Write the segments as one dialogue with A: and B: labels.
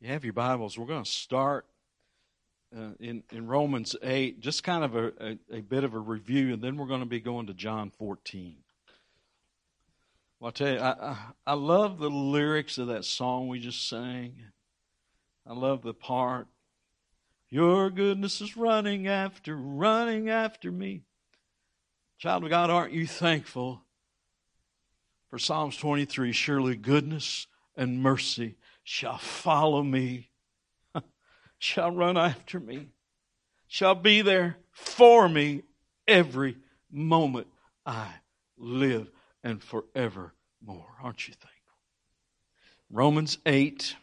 A: You have your Bibles. We're going to start uh, in, in Romans 8, just kind of a, a, a, bit of a review, and then we're going to be going to John 14. Well, I'll tell you, I, I, I love the lyrics of that song we just sang. I love the part, Your goodness is running after, running after me. Child of God, aren't you thankful for Psalms 23? Surely goodness and mercy shall follow me, shall run after me, shall be there for me every moment I live and forevermore. Aren't you thankful? Romans 8.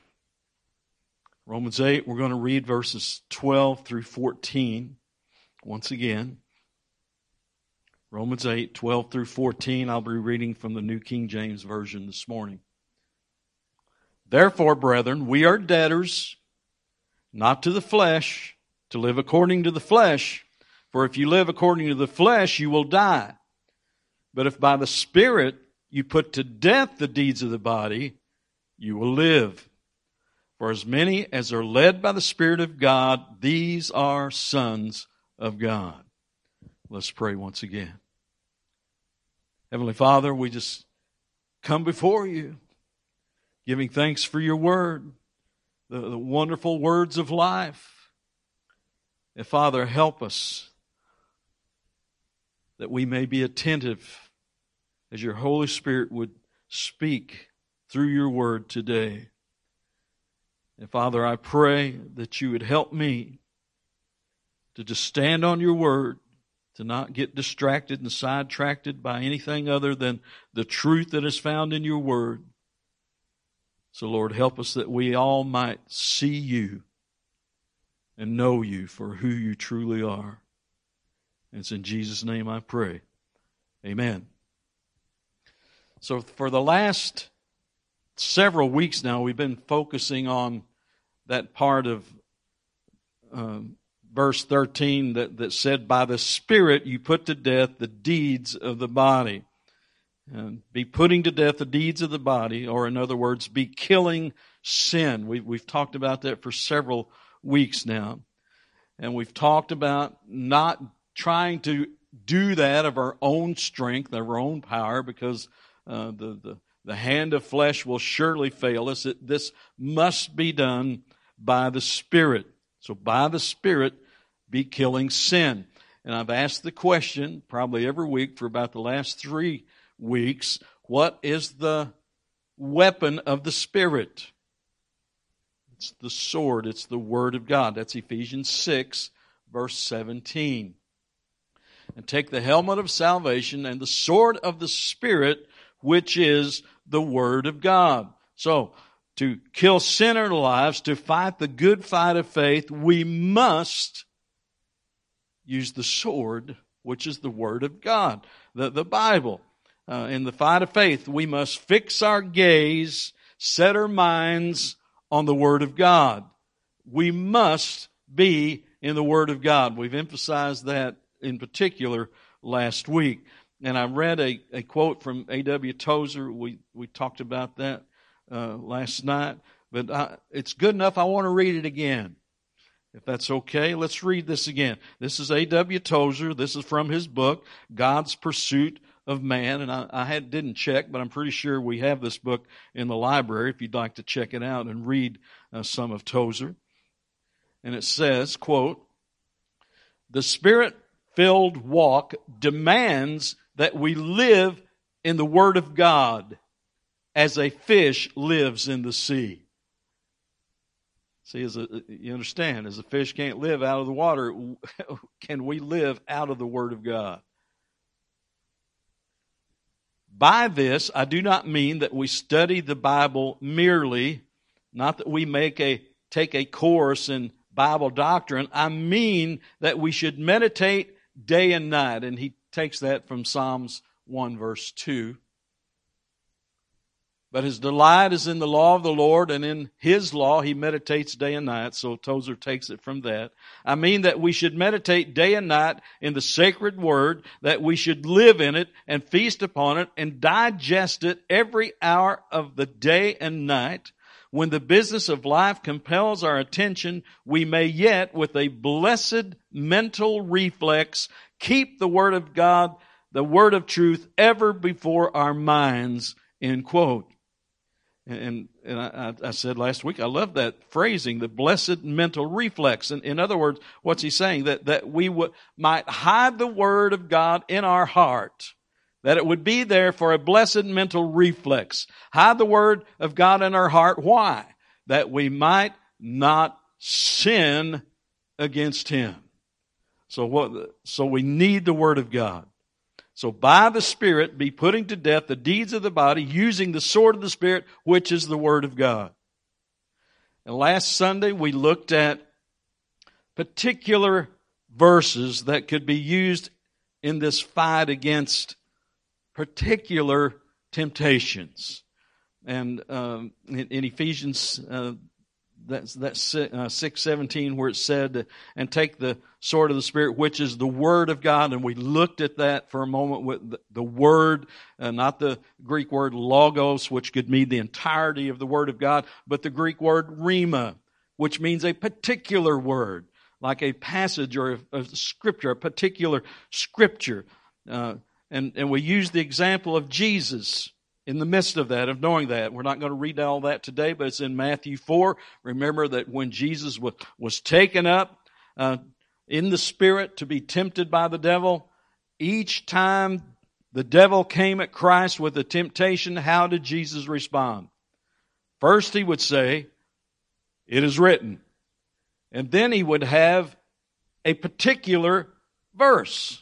A: Romans 8, we're going to read verses 12 through 14 once again. Romans 8, 12 through 14. I'll be reading from the New King James Version this morning. Therefore, brethren, we are debtors, not to the flesh, to live according to the flesh. For if you live according to the flesh, you will die. But if by the Spirit you put to death the deeds of the body, you will live. For as many as are led by the Spirit of God, these are sons of God. Let's pray once again. Heavenly Father, we just come before you giving thanks for your word, the, the wonderful words of life. And Father, help us that we may be attentive as your Holy Spirit would speak through your word today. And Father, I pray that you would help me to just stand on your word, to not get distracted and sidetracked by anything other than the truth that is found in your word. So, Lord, help us that we all might see you and know you for who you truly are. And it's in Jesus' name I pray. Amen. So, for the last several weeks now, we've been focusing on that part of um, verse 13 that, that said, By the Spirit you put to death the deeds of the body and be putting to death the deeds of the body, or in other words, be killing sin. We've, we've talked about that for several weeks now. And we've talked about not trying to do that of our own strength, of our own power, because uh, the, the, the hand of flesh will surely fail us. It, this must be done by the Spirit. So, by the Spirit, be killing sin. And I've asked the question probably every week for about the last three weeks, what is the weapon of the Spirit? It's the sword, it's the Word of God. That's Ephesians 6, verse 17. And take the helmet of salvation and the sword of the Spirit, which is the Word of God. So, to kill sin in our lives, to fight the good fight of faith, we must use the sword, which is the Word of God, the, the Bible uh, in the fight of faith, we must fix our gaze, set our minds on the Word of God. We must be in the Word of God. We've emphasized that in particular last week. And I read a, a quote from A.W. Tozer. We, we talked about that uh, last night. But I, it's good enough. I want to read it again. If that's okay, let's read this again. This is A.W. Tozer. This is from his book, God's Pursuit of man. And I, I had, didn't check, but I'm pretty sure we have this book in the library if you'd like to check it out and read uh, some of Tozer. And it says, quote, the spirit filled walk demands that we live in the Word of God as a fish lives in the sea. See, as a, you understand, as a fish can't live out of the water, can we live out of the Word of God? By this, I do not mean that we study the Bible merely, not that we make a, take a course in Bible doctrine. I mean that we should meditate day and night. And he takes that from Psalms 1 verse 2. But his delight is in the law of the Lord, and in his law he meditates day and night. So Tozer takes it from that. I mean that we should meditate day and night in the sacred word, that we should live in it and feast upon it and digest it every hour of the day and night. when the business of life compels our attention, we may yet, with a blessed mental reflex, keep the Word of God, the Word of truth, ever before our minds. End quote. And, and I, I, said last week, I love that phrasing, the blessed mental reflex. And in other words, what's he saying? That, that we would, might hide the Word of God in our heart that it would be there for a blessed mental reflex. Hide the word of God in our heart. Why? That we might not sin against Him. So what, so we need the word of God. So by the Spirit be putting to death the deeds of the body using the sword of the Spirit, which is the word of God. And last Sunday we looked at particular verses that could be used in this fight against particular temptations. And um, in, in, Ephesians, uh, that's that's uh, six seventeen, where it said, "And take the sword of the Spirit, which is the Word of God." And we looked at that for a moment with the, the Word, uh, not the Greek word logos, which could mean the entirety of the Word of God, but the Greek word rhema, which means a particular word, like a passage or a, a scripture, a particular scripture. Uh, and, and we use the example of Jesus in the midst of that, of knowing that. We're not going to read all that today, but it's in Matthew 4. Remember that when Jesus was, was taken up uh, in the Spirit to be tempted by the devil, each time the devil came at Christ with a temptation, how did Jesus respond? First, he would say, It is written. And then he would have a particular verse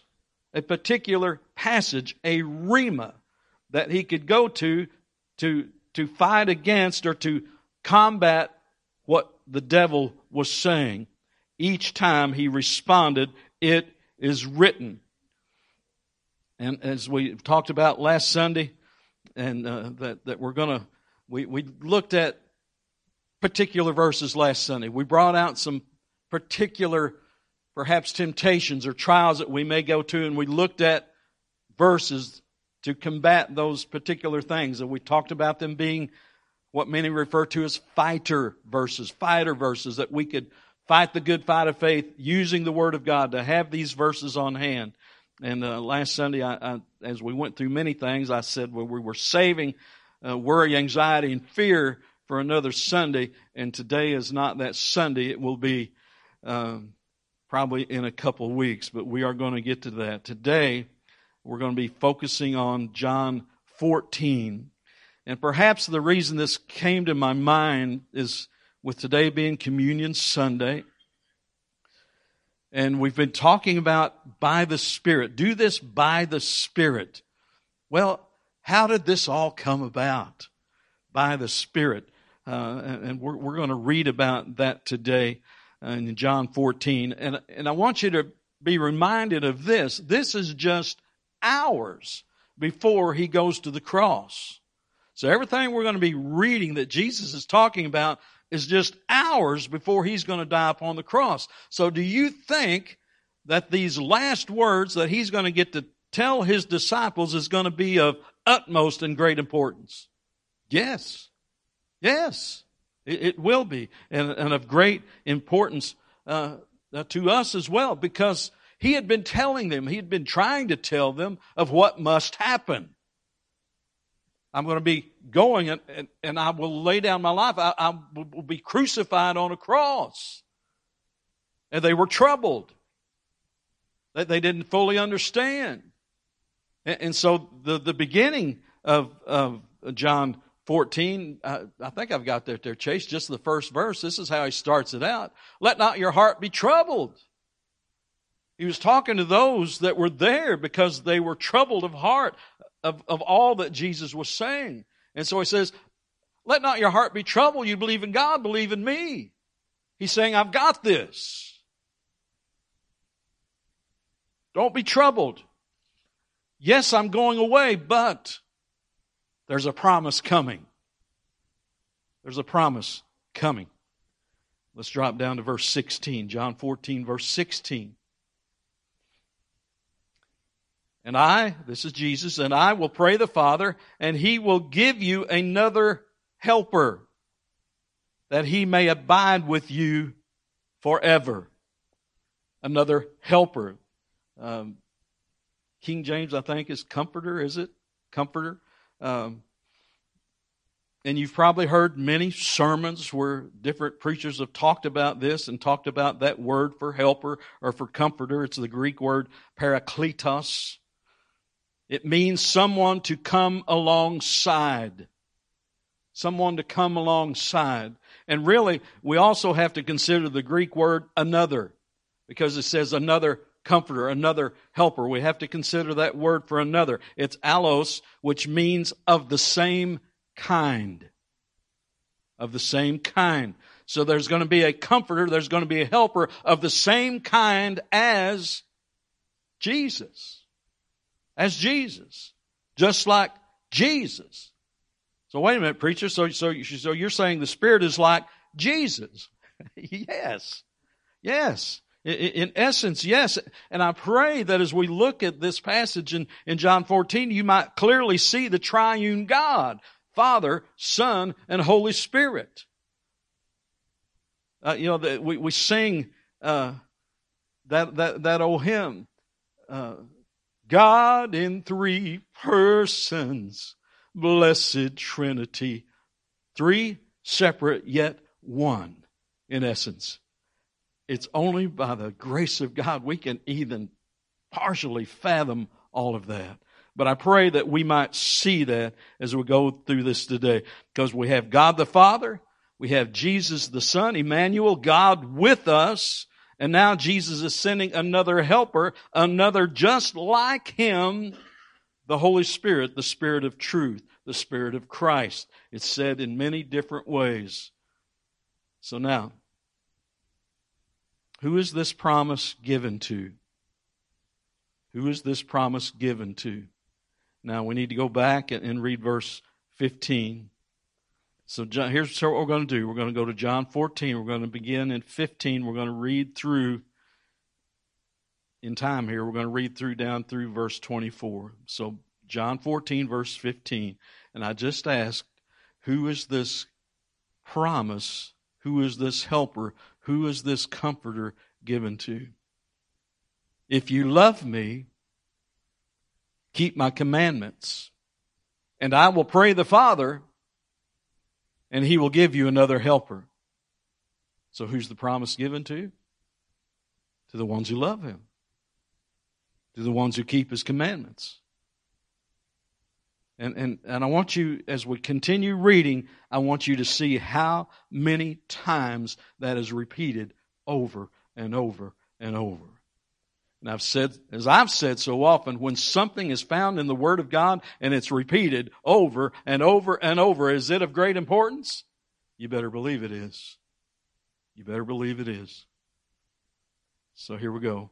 A: a particular passage, a rhema, that he could go to to, to fight against or to combat what the devil was saying. Each time he responded, It is written. And as we talked about last Sunday, and uh, that, that we're going to, we, we looked at particular verses last Sunday. We brought out some particular perhaps temptations or trials that we may go to, and we looked at verses to combat those particular things. And we talked about them being what many refer to as fighter verses, fighter verses, that we could fight the good fight of faith using the Word of God to have these verses on hand. And uh, last Sunday, I, I, as we went through many things, I said well, we were saving uh, worry, anxiety, and fear for another Sunday. And today is not that Sunday. It will be um, probably in a couple weeks, but we are going to get to that. Today, we're going to be focusing on John 14. And perhaps the reason this came to my mind is with today being Communion Sunday. And we've been talking about by the Spirit. Do this by the Spirit. Well, how did this all come about? By the Spirit. Uh, and we're, we're going to read about that today in John 14. And, and I want you to be reminded of this. This is just hours before he goes to the cross. So everything we're going to be reading that Jesus is talking about is just hours before he's going to die upon the cross. So do you think that these last words that he's going to get to tell his disciples is going to be of utmost and great importance? Yes. Yes. It, it will be, and, and, of great importance uh, to us as well, because he had been telling them, he had been trying to tell them of what must happen. I'm going to be going and, and, and I will lay down my life. I, I, will be crucified on a cross. And they were troubled. They, they didn't fully understand. And, and so the, the beginning of, of John 14, uh, I think I've got that there, Chase, just the first verse. This is how he starts it out. Let not your heart be troubled. He was talking to those that were there because they were troubled of heart of, of all that Jesus was saying. And so he says, let not your heart be troubled. You believe in God, believe in me. He's saying, I've got this. Don't be troubled. Yes, I'm going away, but there's a promise coming. There's a promise coming. Let's drop down to verse 16, John 14, verse 16. And I, this is Jesus, and I will pray the Father, and he will give you another helper. that he may abide with you forever. Another helper. Um, King James, I think, is comforter, is it? Comforter. Um, and you've probably heard many sermons where different preachers have talked about this and talked about that word for helper or for comforter. It's the Greek word parakletos. It means someone to come alongside. Someone to come alongside. And really, we also have to consider the Greek word another because it says another comforter, another helper. We have to consider that word for another. It's allos, which means of the same kind. Of the same kind. So there's going to be a comforter, there's going to be a helper of the same kind as Jesus. As Jesus. Just like Jesus. So wait a minute, preacher. So, so, so you're saying the Spirit is like Jesus? yes. Yes. In essence, yes. And I pray that as we look at this passage in, in John 14, you might clearly see the triune God Father, Son, and Holy Spirit. Uh, you know, the, we, we sing uh, that, that, that old hymn uh, God in three persons, blessed Trinity. Three separate yet one, in essence. It's only by the grace of God we can even partially fathom all of that. But I pray that we might see that as we go through this today. Because we have God the Father, we have Jesus the Son, Emmanuel, God with us, and now Jesus is sending another helper, another just like him, the Holy Spirit, the Spirit of truth, the Spirit of Christ. It's said in many different ways. So now, who is this promise given to? Who is this promise given to? Now we need to go back and, read verse 15. So John, here's what we're going to do. We're going to go to John 14. We're going to begin in 15. We're going to read through in time here. We're going to read through down through verse 24. So John 14 verse 15. And I just asked, who is this promise? Who is this helper? Who is this comforter given to? If you love me, keep my commandments. And I will pray the Father, and he will give you another helper. So who's the promise given to? To the ones who love him. To the ones who keep his commandments. And, and, and I want you, as we continue reading, I want you to see how many times that is repeated over and over and over. And I've said, as I've said so often, when something is found in the Word of God and it's repeated over and over and over, is it of great importance? You better believe it is. You better believe it is. So here we go.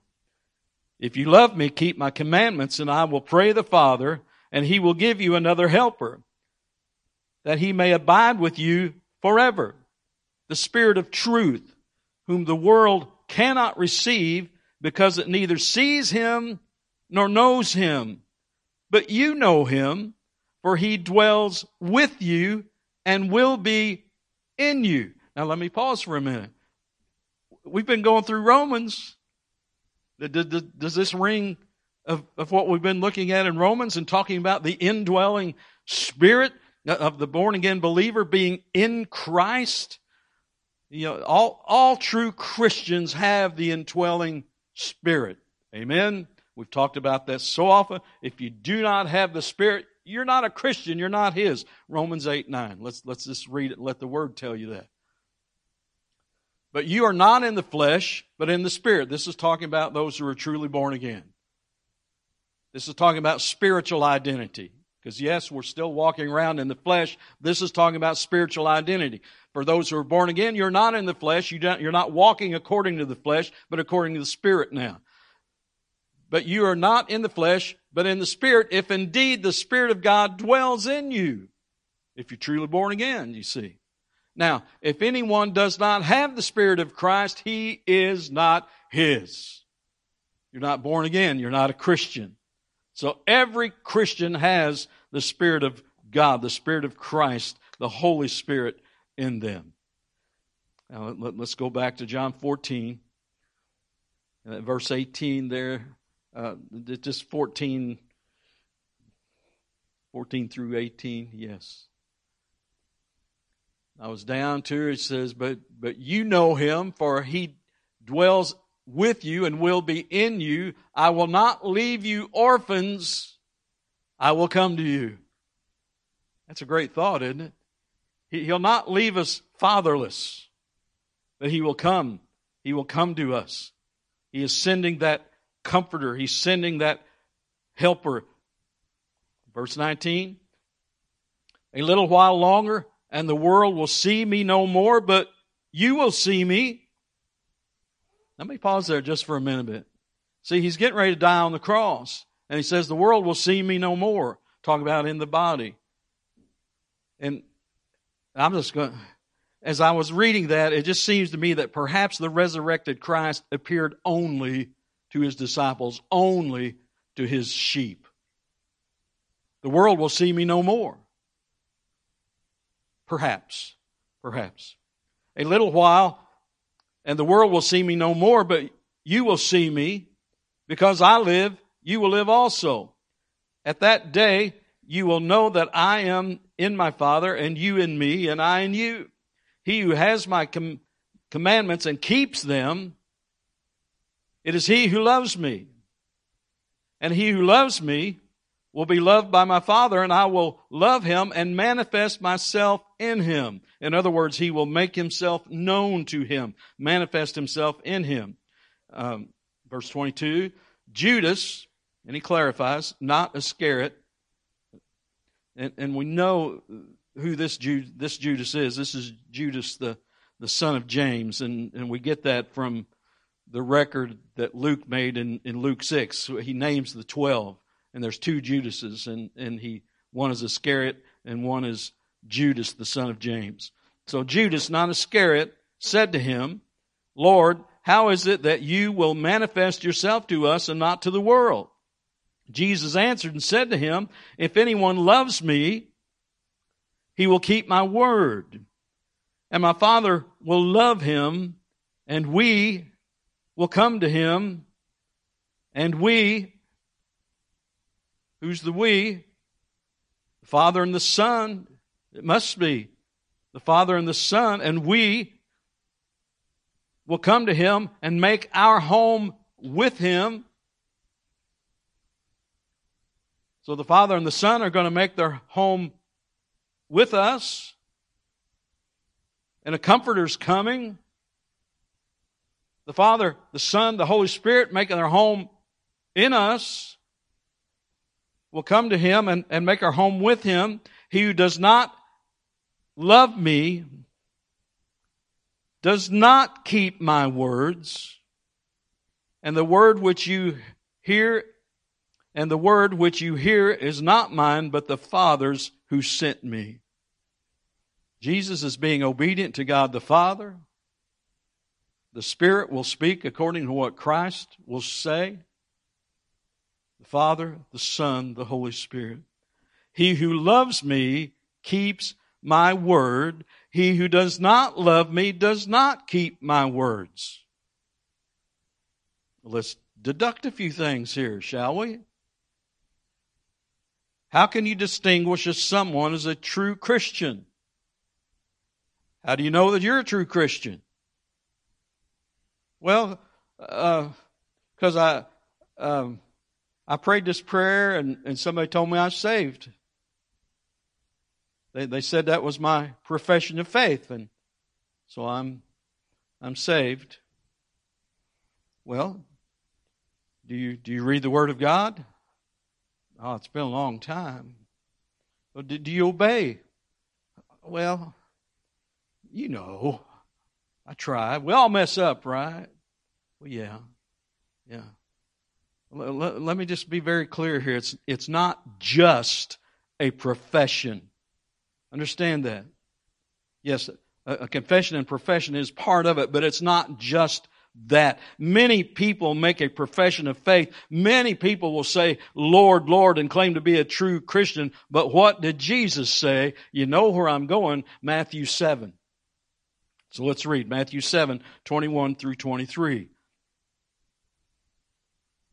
A: If you love me, keep my commandments, and I will pray the Father, and he will give you another helper, that he may abide with you forever. The Spirit of truth, whom the world cannot receive because it neither sees him nor knows him. But you know him, for he dwells with you and will be in you. Now let me pause for a minute. We've been going through Romans. Does this ring of, of what we've been looking at in Romans and talking about the indwelling spirit of the born again believer being in Christ? You know, all, all true Christians have the indwelling Spirit. Amen. We've talked about that so often. If you do not have the Spirit, you're not a Christian. You're not His. Romans 8 9. Let's, let's just read it. Let the Word tell you that. But you are not in the flesh, but in the Spirit. This is talking about those who are truly born again. This is talking about spiritual identity. Because, yes, we're still walking around in the flesh. This is talking about spiritual identity. For those who are born again, you're not in the flesh. You you're not walking according to the flesh, but according to the Spirit now. But you are not in the flesh, but in the Spirit, if indeed the Spirit of God dwells in you. If you're truly born again, you see. Now, if anyone does not have the Spirit of Christ, he is not his. You're not born again. You're not a Christian. So every Christian has the Spirit of God, the Spirit of Christ, the Holy Spirit in them. Now, let, us go back to John 14, uh, verse 18 there, uh, just 14, 14 through 18, yes. I was down to it says, but, but you know him, for he dwells with you and will be in you. I will not leave you orphans. I will come to you. That's a great thought, isn't it? He'll not leave us fatherless, but he will come. He will come to us. He is sending that comforter. He's sending that helper. Verse 19. A little while longer and the world will see me no more, but you will see me. Let me pause there just for a minute. See, he's getting ready to die on the cross. And he says, the world will see me no more. Talk about in the body. And I'm just going, as I was reading that, it just seems to me that perhaps the resurrected Christ appeared only to his disciples, only to his sheep. The world will see me no more. Perhaps. Perhaps. A little while, and the world will see me no more, but you will see me. Because I live, you will live also. At that day, you will know that I am in my Father, and you in me, and I in you. He who has my com- commandments and keeps them, it is he who loves me. And he who loves me will be loved by my Father, and I will love him and manifest myself in him. In other words, he will make himself known to him, manifest himself in him. Um, verse 22 Judas, and he clarifies, not Iscariot. And, and we know who this, Jude, this Judas is. This is Judas, the, the son of James, and, and we get that from the record that Luke made in, in Luke 6. He names the 12 and there's two Judases, and, and he one is Iscariot and one is Judas, the son of James. So Judas, not Iscariot, said to him, Lord, how is it that you will manifest yourself to us and not to the world? Jesus answered and said to him, If anyone loves me, he will keep my word, and my Father will love him, and we will come to him, and we Who's the we? The Father and the Son. It must be the Father and the Son, and we will come to Him and make our home with Him. So the Father and the Son are going to make their home with us. And a comforter's coming. The Father, the Son, the Holy Spirit making their home in us will come to him and, and make our home with him. He who does not love me does not keep my words. And the word which you hear, and the word which you hear is not mine, but the Father's who sent me. Jesus is being obedient to God the Father. The Spirit will speak according to what Christ will say. The Father, the Son, the Holy Spirit. He who loves me keeps my word. He who does not love me does not keep my words. Let's deduct a few things here, shall we? How can you distinguish as someone as a true Christian? How do you know that you're a true Christian? Well, because uh, I, um, I prayed this prayer and, and somebody told me I was saved. They, they said that was my profession of faith, and so I'm, I'm saved. Well, do you, do you read the Word of God? Oh, it's been a long time. Well, do you obey? Well, you know, I try. We all mess up, right? Well, yeah, yeah. Let, let me just be very clear here. It's, it's not just a profession. Understand that. Yes, a, a confession and profession is part of it, but it's not just that. Many people make a profession of faith. Many people will say, Lord, Lord, and claim to be a true Christian. But what did Jesus say? You know where I'm going, Matthew 7. So let's read Matthew 7, 21 through 23.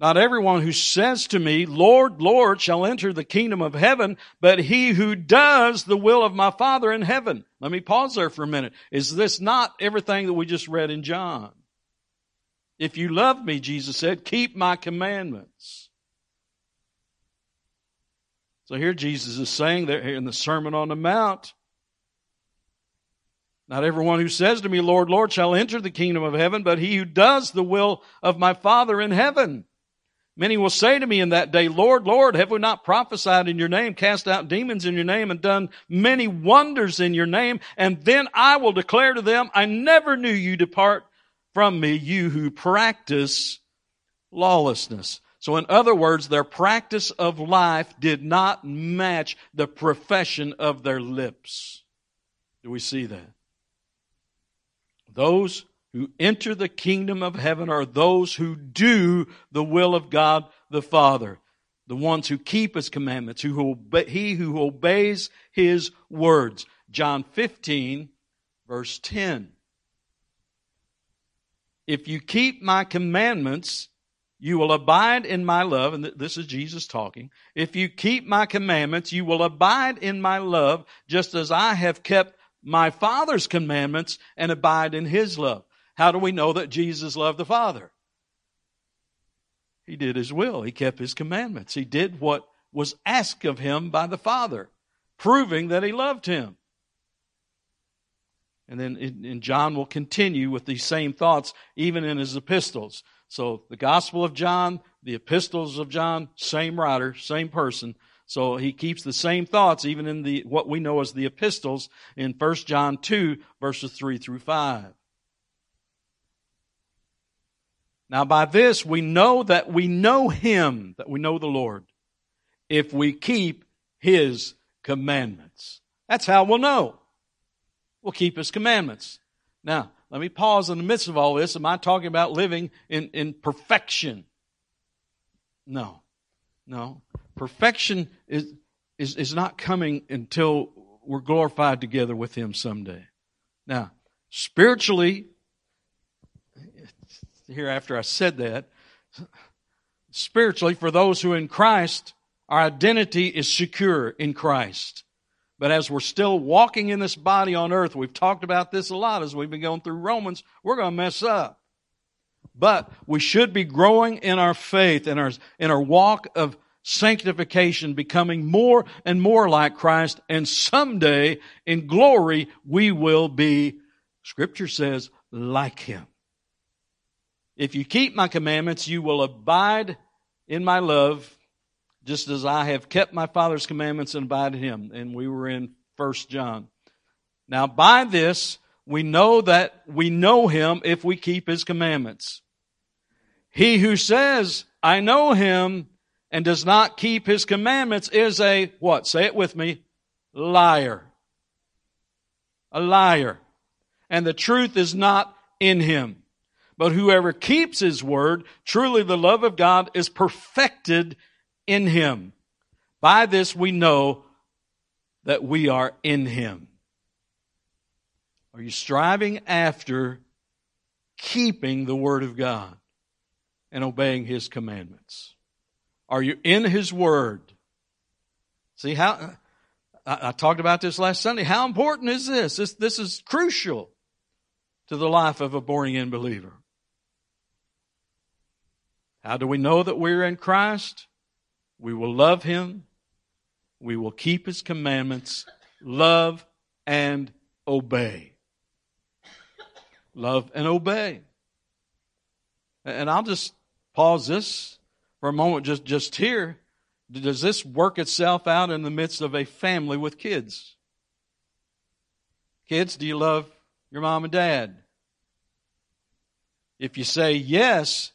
A: Not everyone who says to me, Lord, Lord, shall enter the kingdom of heaven, but he who does the will of my Father in heaven. Let me pause there for a minute. Is this not everything that we just read in John? If you love me, Jesus said, keep my commandments. So here Jesus is saying that in the Sermon on the Mount, not everyone who says to me, Lord, Lord, shall enter the kingdom of heaven, but he who does the will of my Father in heaven. Many will say to me in that day, Lord, Lord, have we not prophesied in your name, cast out demons in your name, and done many wonders in your name? And then I will declare to them, I never knew you depart from me, you who practice lawlessness. So in other words, their practice of life did not match the profession of their lips. Do we see that? Those who enter the kingdom of heaven are those who do the will of God the Father. The ones who keep his commandments, who obey, he who obeys his words. John 15 verse 10. If you keep my commandments, you will abide in my love, and this is Jesus talking. If you keep my commandments, you will abide in my love, just as I have kept my Father's commandments and abide in his love. How do we know that Jesus loved the Father? He did his will. He kept his commandments. He did what was asked of him by the Father, proving that he loved him. And then in, John will continue with these same thoughts even in his epistles. So the Gospel of John, the epistles of John, same writer, same person. So he keeps the same thoughts even in the what we know as the epistles in 1 John 2 verses 3 through 5. Now, by this we know that we know Him, that we know the Lord, if we keep His commandments. That's how we'll know. We'll keep His commandments. Now, let me pause in the midst of all this. Am I talking about living in, in perfection? No. No. Perfection is, is, is not coming until we're glorified together with Him someday. Now, spiritually, here after I said that. Spiritually, for those who in Christ, our identity is secure in Christ. But as we're still walking in this body on earth, we've talked about this a lot as we've been going through Romans, we're going to mess up. But we should be growing in our faith, in our, in our walk of sanctification, becoming more and more like Christ, and someday in glory we will be, Scripture says, like Him. If you keep my commandments, you will abide in my love, just as I have kept my Father's commandments and abide in him. And we were in First John. Now, by this, we know that we know him if we keep his commandments. He who says, I know him, and does not keep his commandments is a, what? Say it with me. Liar. A liar. And the truth is not in him. But whoever keeps his word, truly the love of God is perfected in him. By this we know that we are in him. Are you striving after keeping the word of God and obeying his commandments? Are you in his word? See how I, I talked about this last Sunday. How important is this? This, this is crucial to the life of a born again believer. How do we know that we're in Christ? We will love Him. We will keep His commandments, love and obey. Love and obey. And I'll just pause this for a moment just, just here. Does this work itself out in the midst of a family with kids? Kids, do you love your mom and dad? If you say yes,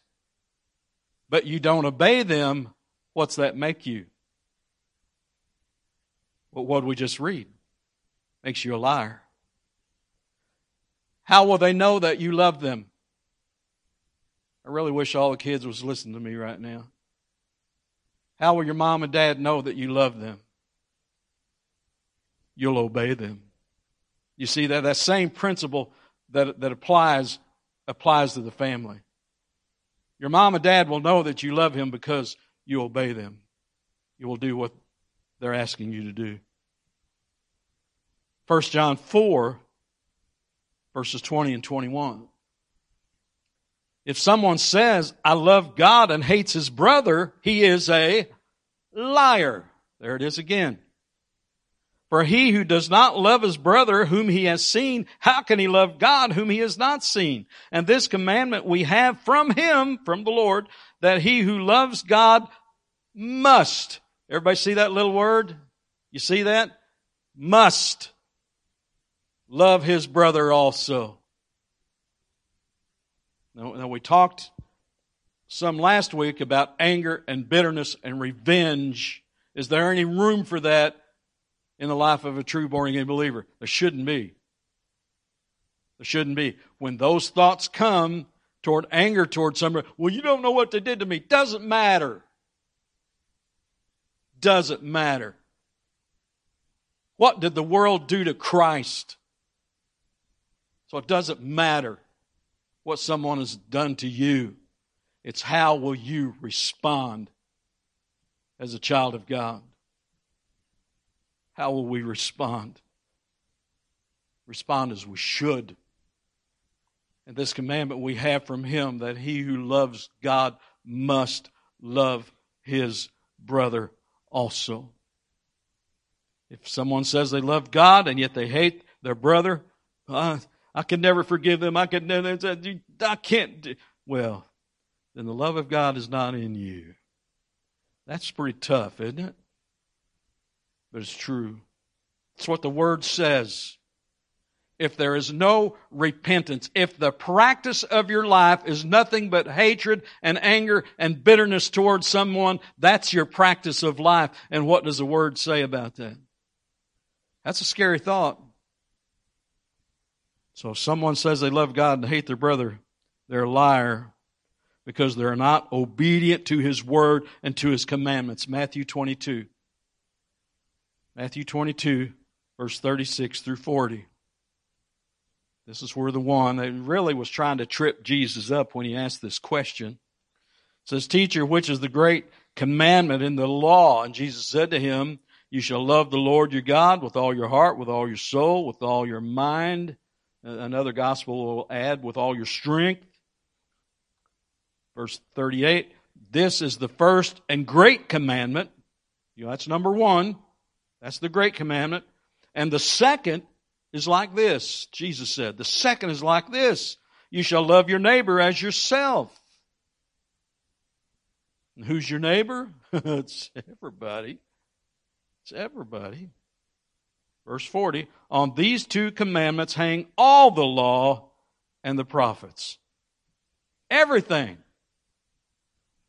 A: but you don't obey them, what's that make you? Well, what we just read? Makes you a liar. How will they know that you love them? I really wish all the kids was listening to me right now. How will your mom and dad know that you love them? You'll obey them. You see that that same principle that, that applies, applies to the family. Your mom and dad will know that you love him because you obey them. You will do what they're asking you to do. 1 John 4, verses 20 and 21. If someone says, I love God and hates his brother, he is a liar. There it is again. For he who does not love his brother whom he has seen, how can he love God whom he has not seen? And this commandment we have from him, from the Lord, that he who loves God must. Everybody see that little word? You see that? Must love his brother also. Now, now we talked some last week about anger and bitterness and revenge. Is there any room for that in the life of a true born again believer. There shouldn't be. There shouldn't be. When those thoughts come toward anger toward somebody, well, you don't know what they did to me. Doesn't matter. Doesn't matter. What did the world do to Christ? So it doesn't matter what someone has done to you. It's how will you respond as a child of God. How will we respond? Respond as we should. And this commandment we have from Him that he who loves God must love his brother also. If someone says they love God and yet they hate their brother, uh, I can never forgive them. I can never, I can't. Do. Well, then the love of God is not in you. That's pretty tough, isn't it? but it's true. It's what the Word says. If there is no repentance, if the practice of your life is nothing but hatred and anger and bitterness towards someone, that's your practice of life. And what does the Word say about that? That's a scary thought. So if someone says they love God and hate their brother, they're a liar because they're not obedient to His Word and to His commandments. Matthew 22. Matthew 22, verse 36 through 40. This is where the one that really was trying to trip Jesus up when he asked this question. It says, Teacher, which is the great commandment in the law? And Jesus said to him, You shall love the Lord your God with all your heart, with all your soul, with all your mind. Uh, another gospel will add, with all your strength. Verse 38, This is the first and great commandment. You know, that's number one. That's the great commandment. And the second is like this. Jesus said, the second is like this. You shall love your neighbor as yourself. And who's your neighbor? it's everybody. It's everybody. Verse 40 On these two commandments hang all the law and the prophets. Everything.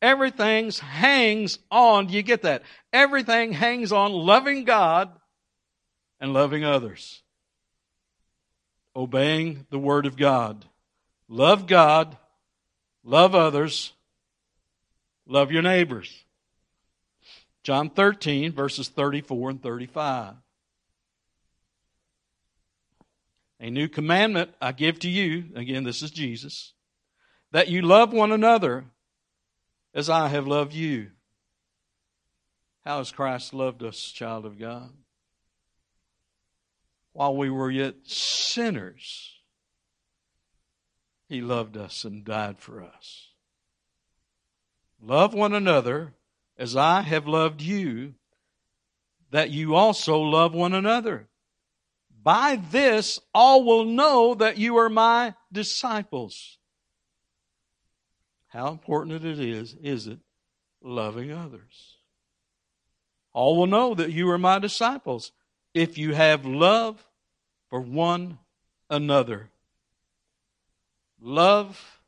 A: Everything hangs on, you get that? Everything hangs on loving God and loving others. Obeying the Word of God. Love God, love others, love your neighbors. John 13, verses 34 and 35. A new commandment I give to you, again, this is Jesus, that you love one another as I have loved you. How has Christ loved us, child of God? While we were yet sinners, He loved us and died for us. Love one another as I have loved you, that you also love one another. By this, all will know that you are my disciples how important it is, is it, loving others. All will know that you are my disciples if you have love for one another. Love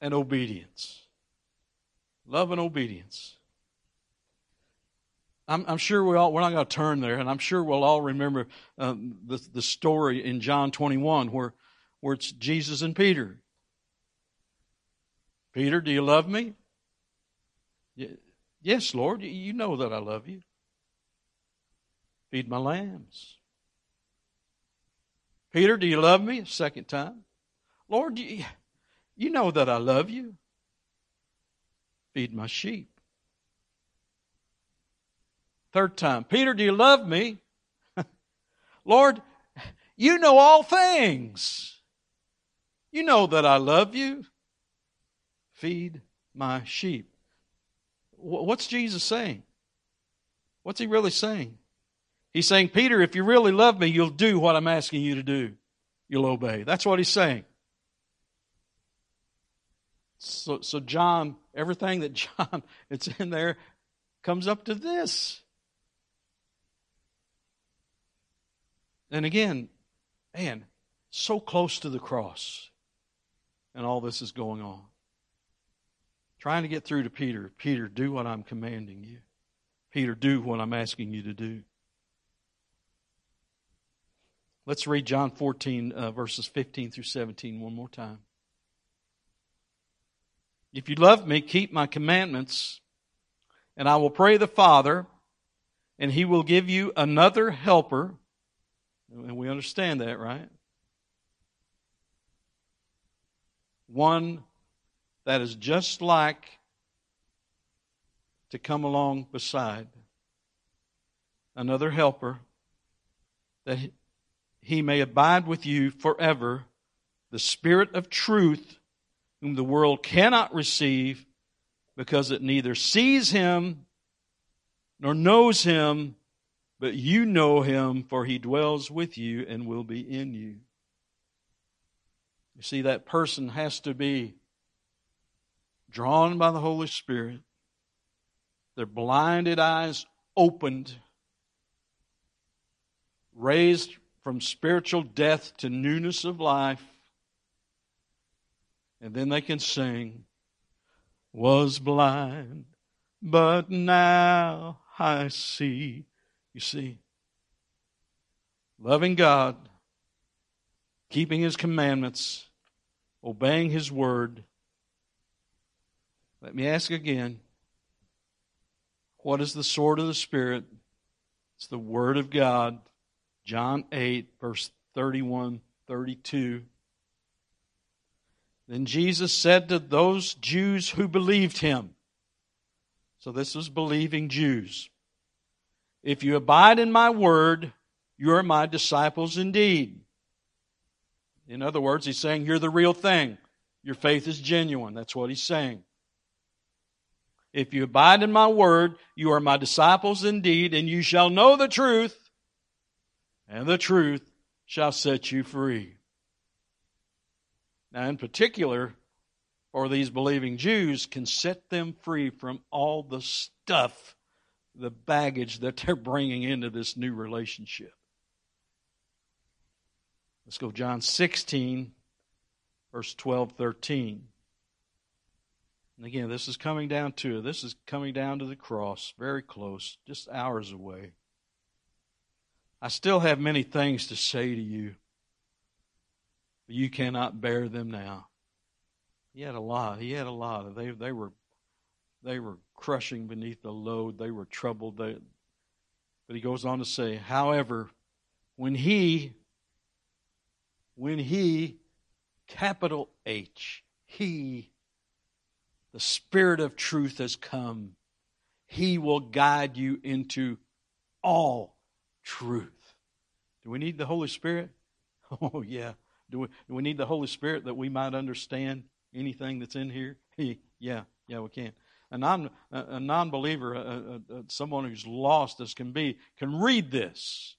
A: and obedience. Love and obedience. I'm, I'm, sure we all, we're not going to turn there, and I'm sure we'll all remember um, the, the story in John 21 where, where it's Jesus and Peter. Peter, do you love me? Yes, Lord, you know that I love you. Feed my lambs. Peter, do you love me? A Second time. Lord, you, you know that I love you. Feed my sheep. Third time. Peter, do you love me? Lord, you know all things. You know that I love you. Feed my sheep. What's Jesus saying? What's he really saying? He's saying, Peter, if you really love me, you'll do what I'm asking you to do. You'll obey. That's what he's saying. So, so John, everything that John, it's in there, comes up to this. And again, man, so close to the cross. And all this is going on. Trying to get through to Peter. Peter, do what I'm commanding you. Peter, do what I'm asking you to do. Let's read John 14, uh, verses 15 through 17 one more time. If you love me, keep my commandments, and I will pray the Father, and he will give you another helper. And we understand that, right? One that is just like to come along beside another helper that he may abide with you forever, the Spirit of truth, whom the world cannot receive because it neither sees him nor knows him, but you know him, for he dwells with you and will be in you. You see, that person has to be drawn by the Holy Spirit, their blinded eyes opened, raised from spiritual death to newness of life. And then they can sing, Was blind, but now I see. You see, loving God, keeping His commandments, obeying His word. Let me ask again what is the sword of the Spirit? It's the Word of God. John 8, verse 31, 32. Then Jesus said to those Jews who believed him, so this was believing Jews, if you abide in my word, you are my disciples indeed. In other words, he's saying you're the real thing. Your faith is genuine. That's what he's saying. If you abide in my word, you are my disciples indeed, and you shall know the truth, and the truth shall set you free. Now, in particular, for these believing Jews, can set them free from all the stuff, the baggage that they're bringing into this new relationship. Let's go John 16, verse 12, 13. And again, this is coming down to this is coming down to the cross, very close, just hours away. I still have many things to say to you, but you cannot bear them now. He had a lot. He had a lot. They they were they were crushing beneath the load. They were troubled. They, but he goes on to say, however, when he when he capital H he the spirit of truth has come he will guide you into all truth do we need the Holy Spirit? Oh, yeah. Do we, do we need the Holy Spirit that we might understand anything that's in here? yeah, yeah, we can. A, non, a non-believer, a, a, someone who's lost as can be, can read this,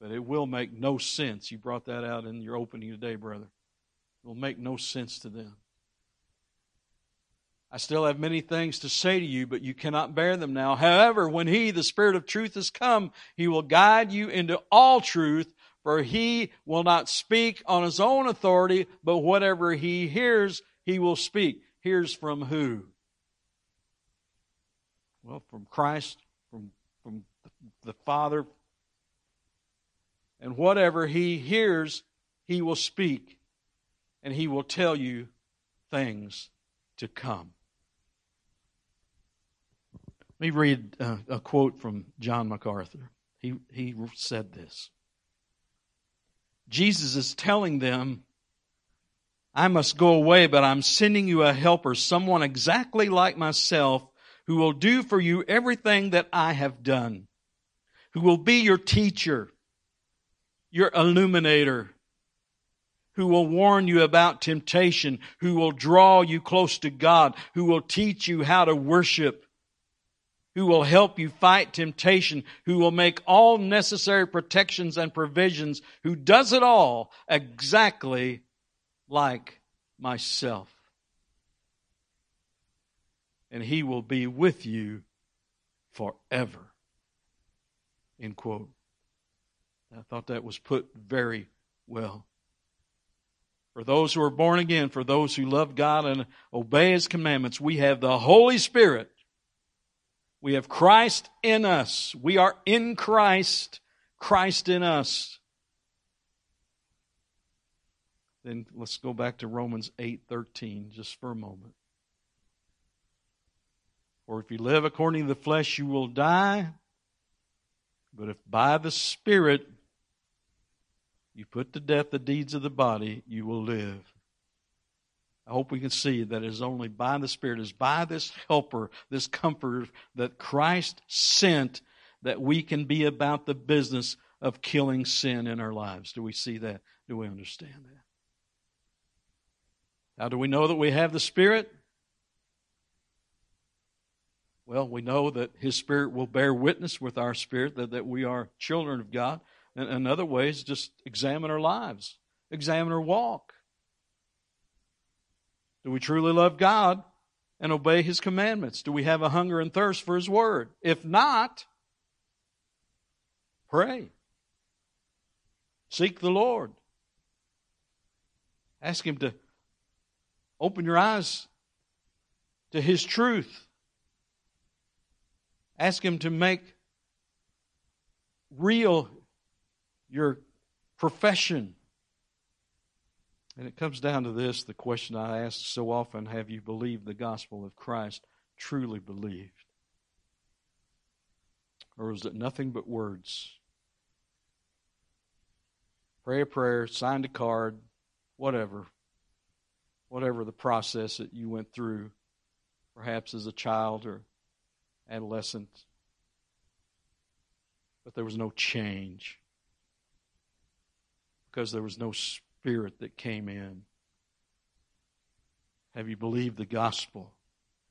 A: but it will make no sense. You brought that out in your opening today, brother. It will make no sense to them. I still have many things to say to you, but you cannot bear them now. However, when He, the Spirit of truth, has come, He will guide you into all truth, for He will not speak on His own authority, but whatever He hears, He will speak. Hears from who? Well, from Christ, from, from the Father. And whatever He hears, He will speak, and He will tell you things to come. Let me read uh, a quote from John MacArthur. He, he said this Jesus is telling them, I must go away, but I'm sending you a helper, someone exactly like myself, who will do for you everything that I have done, who will be your teacher, your illuminator, who will warn you about temptation, who will draw you close to God, who will teach you how to worship, who will help you fight temptation, who will make all necessary protections and provisions, who does it all exactly like myself. And he will be with you forever. End quote. I thought that was put very well. For those who are born again, for those who love God and obey His commandments, we have the Holy Spirit. We have Christ in us. We are in Christ, Christ in us. Then let's go back to Romans 8:13 just for a moment. For if you live according to the flesh, you will die. But if by the Spirit you put to death the deeds of the body, you will live. I hope we can see that it is only by the Spirit, is by this helper, this comforter that Christ sent that we can be about the business of killing sin in our lives. Do we see that? Do we understand that? How do we know that we have the Spirit? Well, we know that His Spirit will bear witness with our spirit that, that we are children of God. And in other ways, just examine our lives, examine our walk. Do we truly love God and obey His commandments? Do we have a hunger and thirst for His Word? If not, pray. Seek the Lord. Ask Him to open your eyes to His truth. Ask Him to make real your profession. And it comes down to this the question I ask so often have you believed the gospel of Christ? Truly believed? Or is it nothing but words? Pray a prayer, signed a card, whatever. Whatever the process that you went through, perhaps as a child or adolescent. But there was no change because there was no spirit that came in. Have you believed the gospel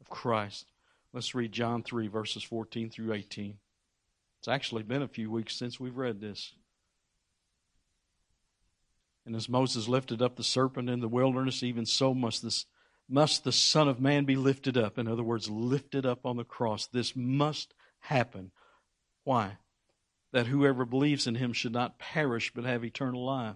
A: of Christ? Let's read John 3, verses 14 through 18. It's actually been a few weeks since we've read this. And as Moses lifted up the serpent in the wilderness, even so must this must the Son of Man be lifted up. In other words, lifted up on the cross. This must happen. Why? that whoever believes in him should not perish but have eternal life.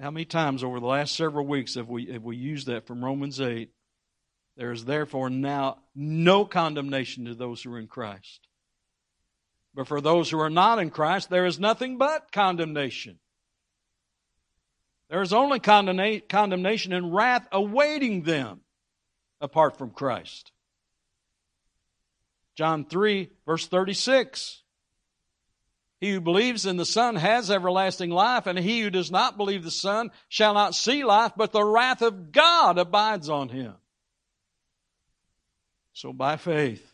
A: How many times over the last several weeks have we, have we used that from Romans 8? There is therefore now no condemnation to those who are in Christ. But for those who are not in Christ, there is nothing but condemnation. There is only condemnation and wrath awaiting them apart from Christ. John 3, verse 36. He who believes in the Son has everlasting life, and he who does not believe the Son shall not see life, but the wrath of God abides on him. So by faith,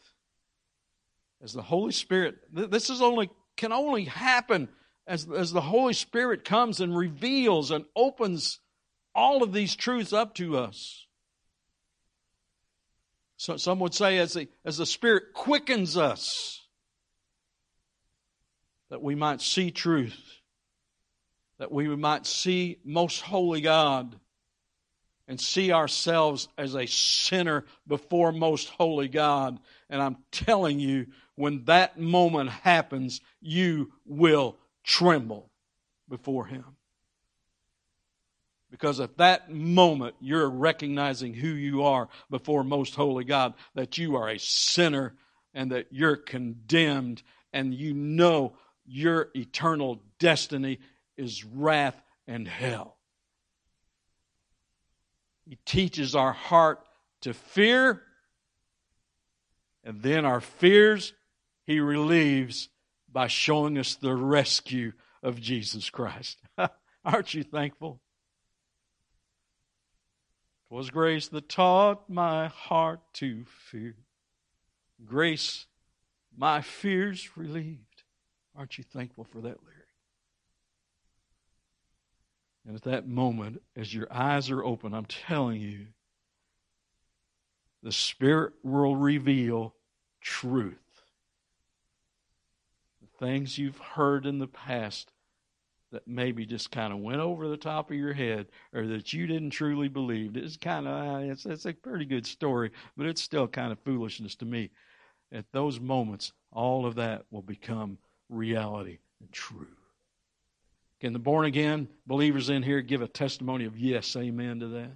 A: as the Holy Spirit, this is only can only happen as, as the Holy Spirit comes and reveals and opens all of these truths up to us. So some would say as the, as the Spirit quickens us, that we might see truth, that we might see most holy God and see ourselves as a sinner before most holy God. And I'm telling you, when that moment happens, you will tremble before Him. Because at that moment, you're recognizing who you are before Most Holy God, that you are a sinner and that you're condemned, and you know your eternal destiny is wrath and hell. He teaches our heart to fear, and then our fears he relieves by showing us the rescue of Jesus Christ. Aren't you thankful? was grace that taught my heart to fear. Grace, my fears relieved. Aren't you thankful for that Larry? And at that moment, as your eyes are open, I'm telling you, the Spirit will reveal truth. The things you've heard in the past that maybe just kind of went over the top of your head or that you didn't truly believe. It's kind of uh, it's, it's a pretty good story, but it's still kind of foolishness to me. At those moments, all of that will become reality and true. Can the born again believers in here give a testimony of yes, amen to that?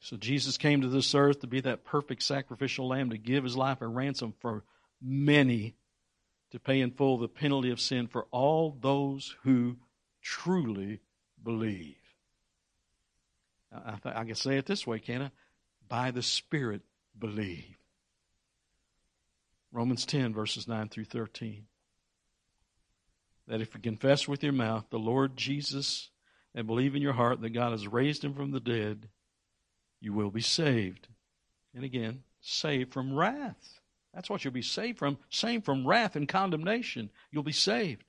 A: So Jesus came to this earth to be that perfect sacrificial lamb to give his life a ransom for many to pay in full the penalty of sin for all those who truly believe. I, th- I can say it this way, can I? By the Spirit, believe. Romans 10, verses 9 through 13. That if you confess with your mouth the Lord Jesus and believe in your heart that God has raised him from the dead, you will be saved. And again, saved from wrath. That's what you'll be saved from. Saved from wrath and condemnation. You'll be saved.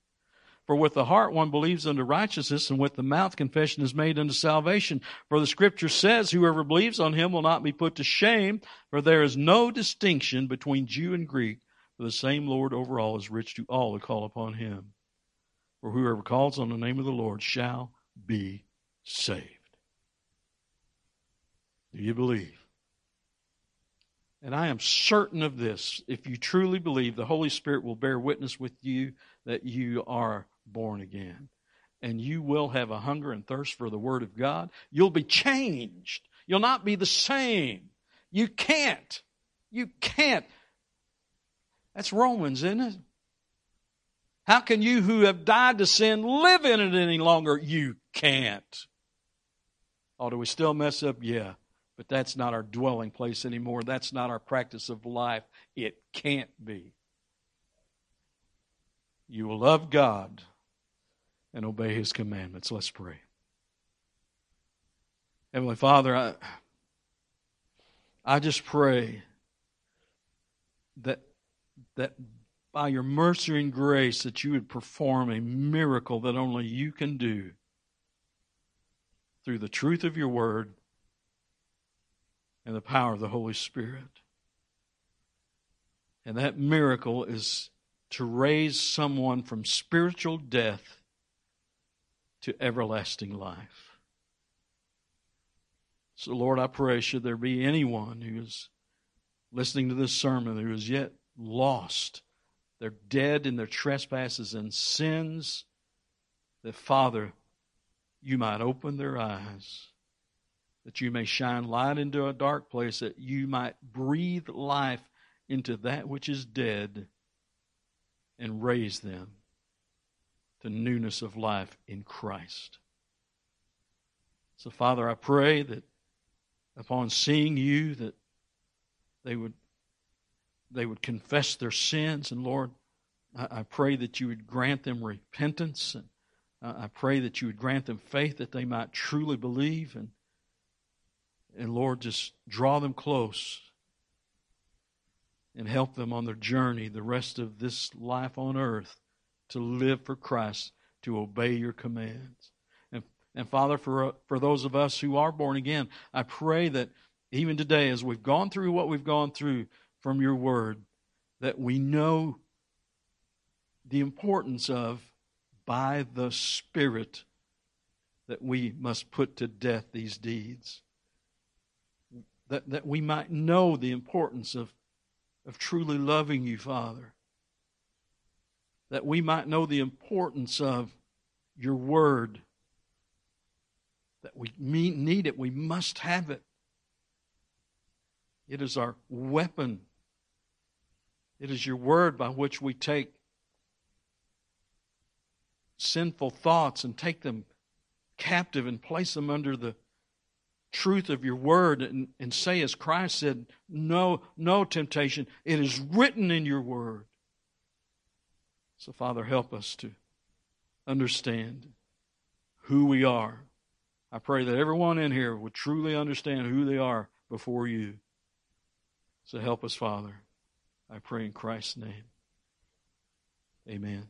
A: For with the heart one believes unto righteousness, and with the mouth confession is made unto salvation. For the scripture says, Whoever believes on him will not be put to shame, for there is no distinction between Jew and Greek, for the same Lord over all is rich to all who call upon him. For whoever calls on the name of the Lord shall be saved. Do you believe? And I am certain of this. If you truly believe, the Holy Spirit will bear witness with you that you are born again. And you will have a hunger and thirst for the Word of God. You'll be changed. You'll not be the same. You can't. You can't. That's Romans, isn't it? How can you who have died to sin live in it any longer? You can't. Oh, do we still mess up? Yeah. But that's not our dwelling place anymore. That's not our practice of life. It can't be. You will love God and obey His commandments. Let's pray. Heavenly Father, I, I just pray that that by your mercy and grace that you would perform a miracle that only you can do through the truth of your word and the power of the Holy Spirit. And that miracle is to raise someone from spiritual death to everlasting life. So, Lord, I pray, should there be anyone who is listening to this sermon who is yet lost, they're dead in their trespasses and sins, that, Father, you might open their eyes that you may shine light into a dark place, that you might breathe life into that which is dead and raise them to newness of life in Christ. So, Father, I pray that upon seeing you, that they would they would confess their sins, and Lord, I, I pray that you would grant them repentance, and I pray that you would grant them faith that they might truly believe. And and Lord, just draw them close and help them on their journey the rest of this life on earth to live for Christ, to obey your commands. And, and Father, for, for those of us who are born again, I pray that even today, as we've gone through what we've gone through from your word, that we know the importance of, by the Spirit, that we must put to death these deeds that, that we might know the importance of, of truly loving you, Father. That we might know the importance of your word that we need it. We must have it. It is our weapon. It is your word by which we take sinful thoughts and take them captive and place them under the truth of your word and, and say, as Christ said, no, no temptation. It is written in your word. So, Father, help us to understand who we are. I pray that everyone in here would truly understand who they are before you. So help us, Father. I pray in Christ's name. Amen.